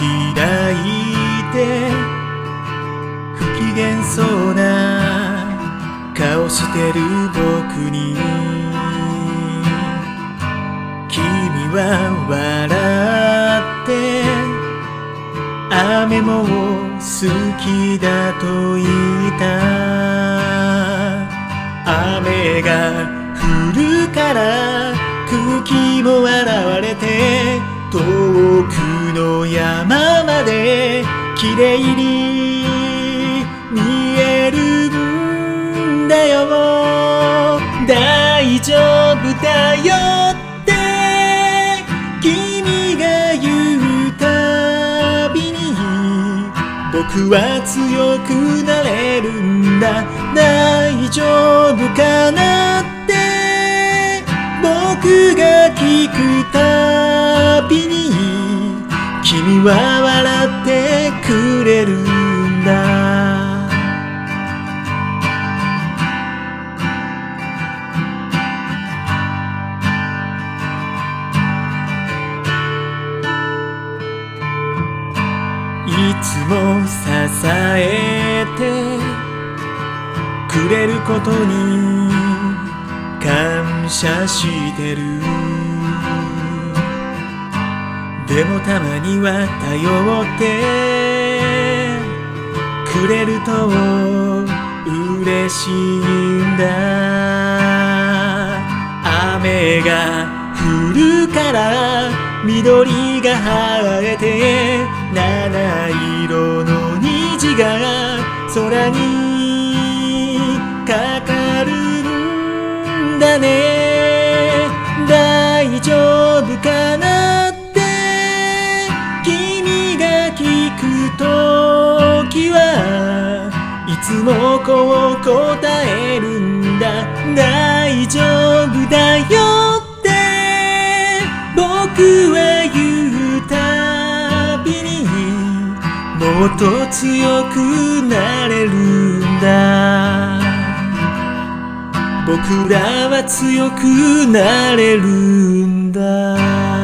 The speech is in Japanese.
開いて不機嫌そうな顔してる僕に。君は笑って雨も好きだと言った。雨が降るから空気も現れて遠の山まで綺麗に見えるんだよ。大丈夫だよって君が言うたびに僕は強くなれるんだ。大丈夫かなって僕が聞くたびに君は笑ってくれるんだ。いつも支えてくれることに感謝してる。でもたまには頼って。くれると嬉しいんだ。雨が降るから緑が生えて七色の虹が空にかかるんだね。大丈夫かな？聞くときはいつもこう答えるんだ。大丈夫だよって僕は言うたびにもっと強くなれるんだ。僕らは強くなれるんだ。